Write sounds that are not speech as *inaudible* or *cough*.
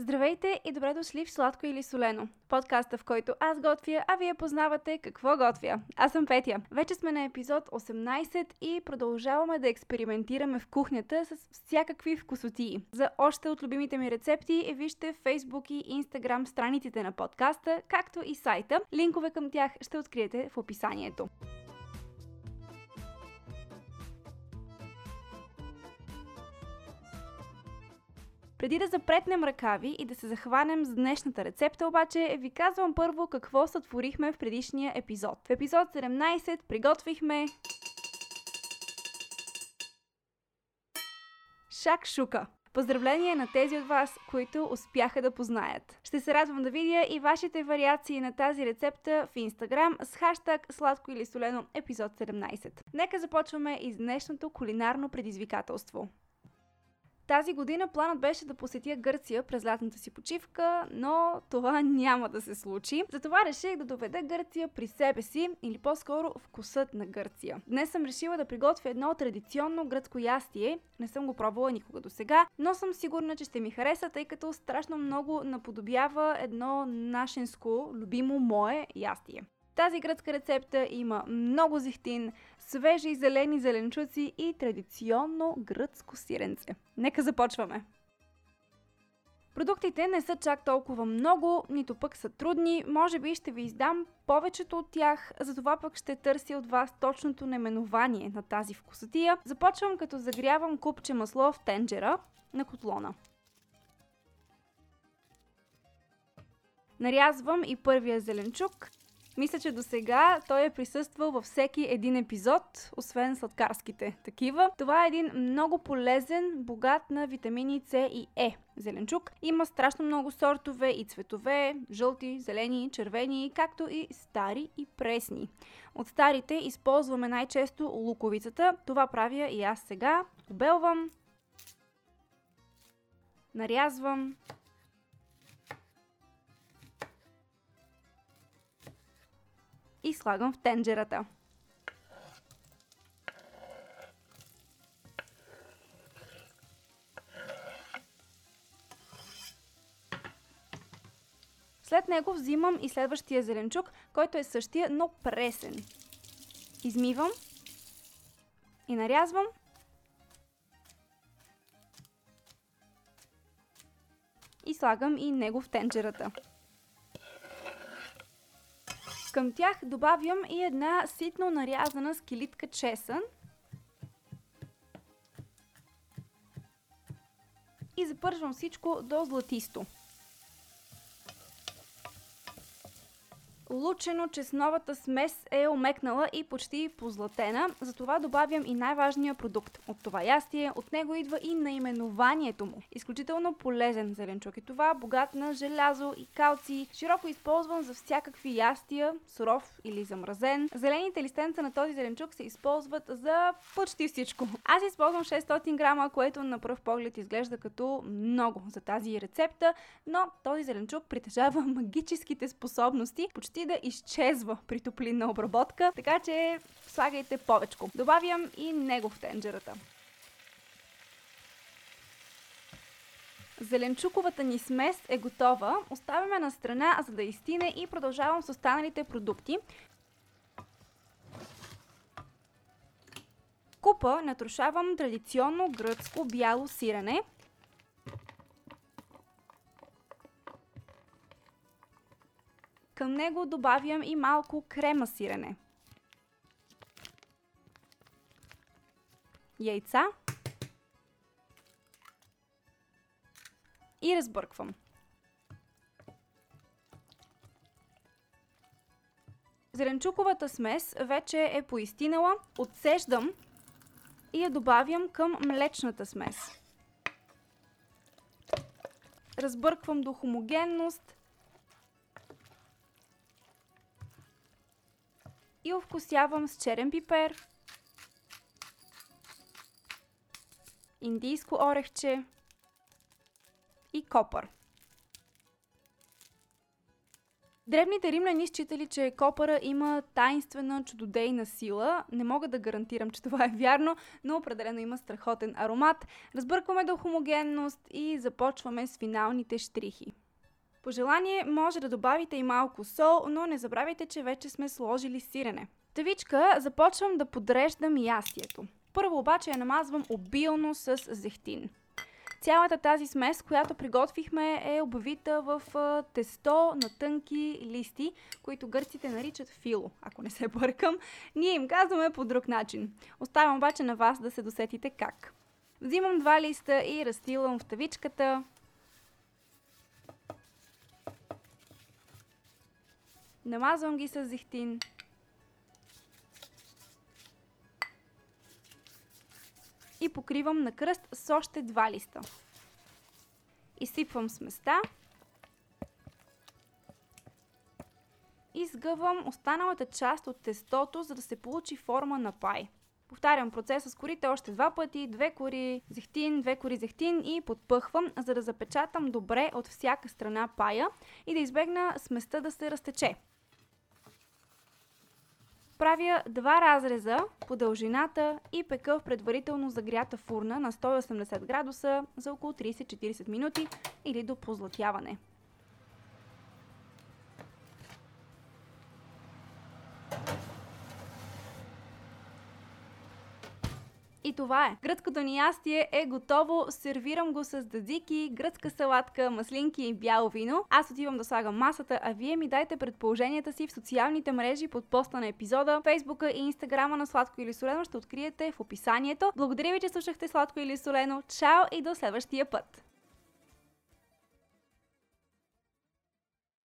Здравейте и добре дошли в Сладко или Солено, подкаста в който аз готвя, а вие познавате какво готвя. Аз съм Петя. Вече сме на епизод 18 и продължаваме да експериментираме в кухнята с всякакви вкусотии. За още от любимите ми рецепти вижте Facebook и Instagram страниците на подкаста, както и сайта. Линкове към тях ще откриете в описанието. Преди да запретнем ръкави и да се захванем с днешната рецепта, обаче ви казвам първо какво сътворихме в предишния епизод. В епизод 17 приготвихме шакшука. Поздравление на тези от вас, които успяха да познаят. Ще се радвам да видя и вашите вариации на тази рецепта в Инстаграм с хаштаг сладко или солено епизод 17. Нека започваме и с днешното кулинарно предизвикателство. Тази година планът беше да посетя Гърция през лятната си почивка, но това *laughs* няма да се случи. Затова реших да доведа Гърция при себе си, или по-скоро вкусът на Гърция. Днес съм решила да приготвя едно традиционно гръцко ястие. Не съм го пробвала никога до сега, но съм сигурна, че ще ми хареса, тъй като страшно много наподобява едно нашенско, любимо мое ястие. Тази гръцка рецепта има много зехтин, свежи зелени зеленчуци и традиционно гръцко сиренце. Нека започваме! Продуктите не са чак толкова много, нито пък са трудни. Може би ще ви издам повечето от тях, затова пък ще търся от вас точното наименование на тази вкусотия. Започвам като загрявам купче масло в тенджера на котлона. Нарязвам и първия зеленчук мисля, че до сега той е присъствал във всеки един епизод, освен сладкарските такива. Това е един много полезен, богат на витамини С и Е зеленчук. Има страшно много сортове и цветове, жълти, зелени, червени, както и стари и пресни. От старите използваме най-често луковицата. Това правя и аз сега. Обелвам, нарязвам, и слагам в тенджерата. След него взимам и следващия зеленчук, който е същия, но пресен. Измивам и нарязвам. И слагам и него в тенджерата. Към тях добавям и една ситно нарязана скелитка чесън. И запържвам всичко до златисто. Лучено чесновата смес е омекнала и почти позлатена, затова добавям и най-важния продукт от това ястие. От него идва и наименованието му. Изключително полезен зеленчук е това, богат на желязо и калци, широко използван за всякакви ястия, суров или замразен. Зелените листенца на този зеленчук се използват за почти всичко. Аз използвам 600 грама, което на пръв поглед изглежда като много за тази рецепта, но този зеленчук притежава магическите способности почти почти да изчезва при топлинна обработка, така че слагайте повечко. Добавям и него в тенджерата. Зеленчуковата ни смес е готова. Оставяме на страна, за да изтине и продължавам с останалите продукти. Купа натрушавам традиционно гръцко бяло сирене. Към него добавям и малко крема сирене. Яйца. И разбърквам. Зеленчуковата смес вече е поистинала. Отсеждам и я добавям към млечната смес. Разбърквам до хомогенност и овкусявам с черен пипер, индийско орехче и копър. Древните римляни считали, че копъра има тайнствена, чудодейна сила. Не мога да гарантирам, че това е вярно, но определено има страхотен аромат. Разбъркваме до хомогенност и започваме с финалните штрихи. По желание може да добавите и малко сол, но не забравяйте, че вече сме сложили сирене. Тавичка започвам да подреждам ястието. Първо обаче я намазвам обилно с зехтин. Цялата тази смес, която приготвихме, е обвита в тесто на тънки листи, които гърците наричат фило, ако не се бъркам. Ние им казваме по друг начин. Оставям обаче на вас да се досетите как. Взимам два листа и разстилам в тавичката. Намазвам ги с зехтин. и покривам на кръст с още два листа. Изсипвам сместа и сгъвам останалата част от тестото, за да се получи форма на пай. Повтарям процеса с корите още два пъти, две кори зехтин, две кори зехтин и подпъхвам, за да запечатам добре от всяка страна пая и да избегна сместа да се разтече. Правя два разреза по дължината и пека в предварително загрята фурна на 180 градуса за около 30-40 минути или до позлатяване. И това е. Гръцкото ни ястие е готово. Сервирам го с дадзики, гръцка салатка, маслинки и бяло вино. Аз отивам да слагам масата, а вие ми дайте предположенията си в социалните мрежи под поста на епизода. Фейсбука и инстаграма на Сладко или Солено ще откриете в описанието. Благодаря ви, че слушахте Сладко или Солено. Чао и до следващия път!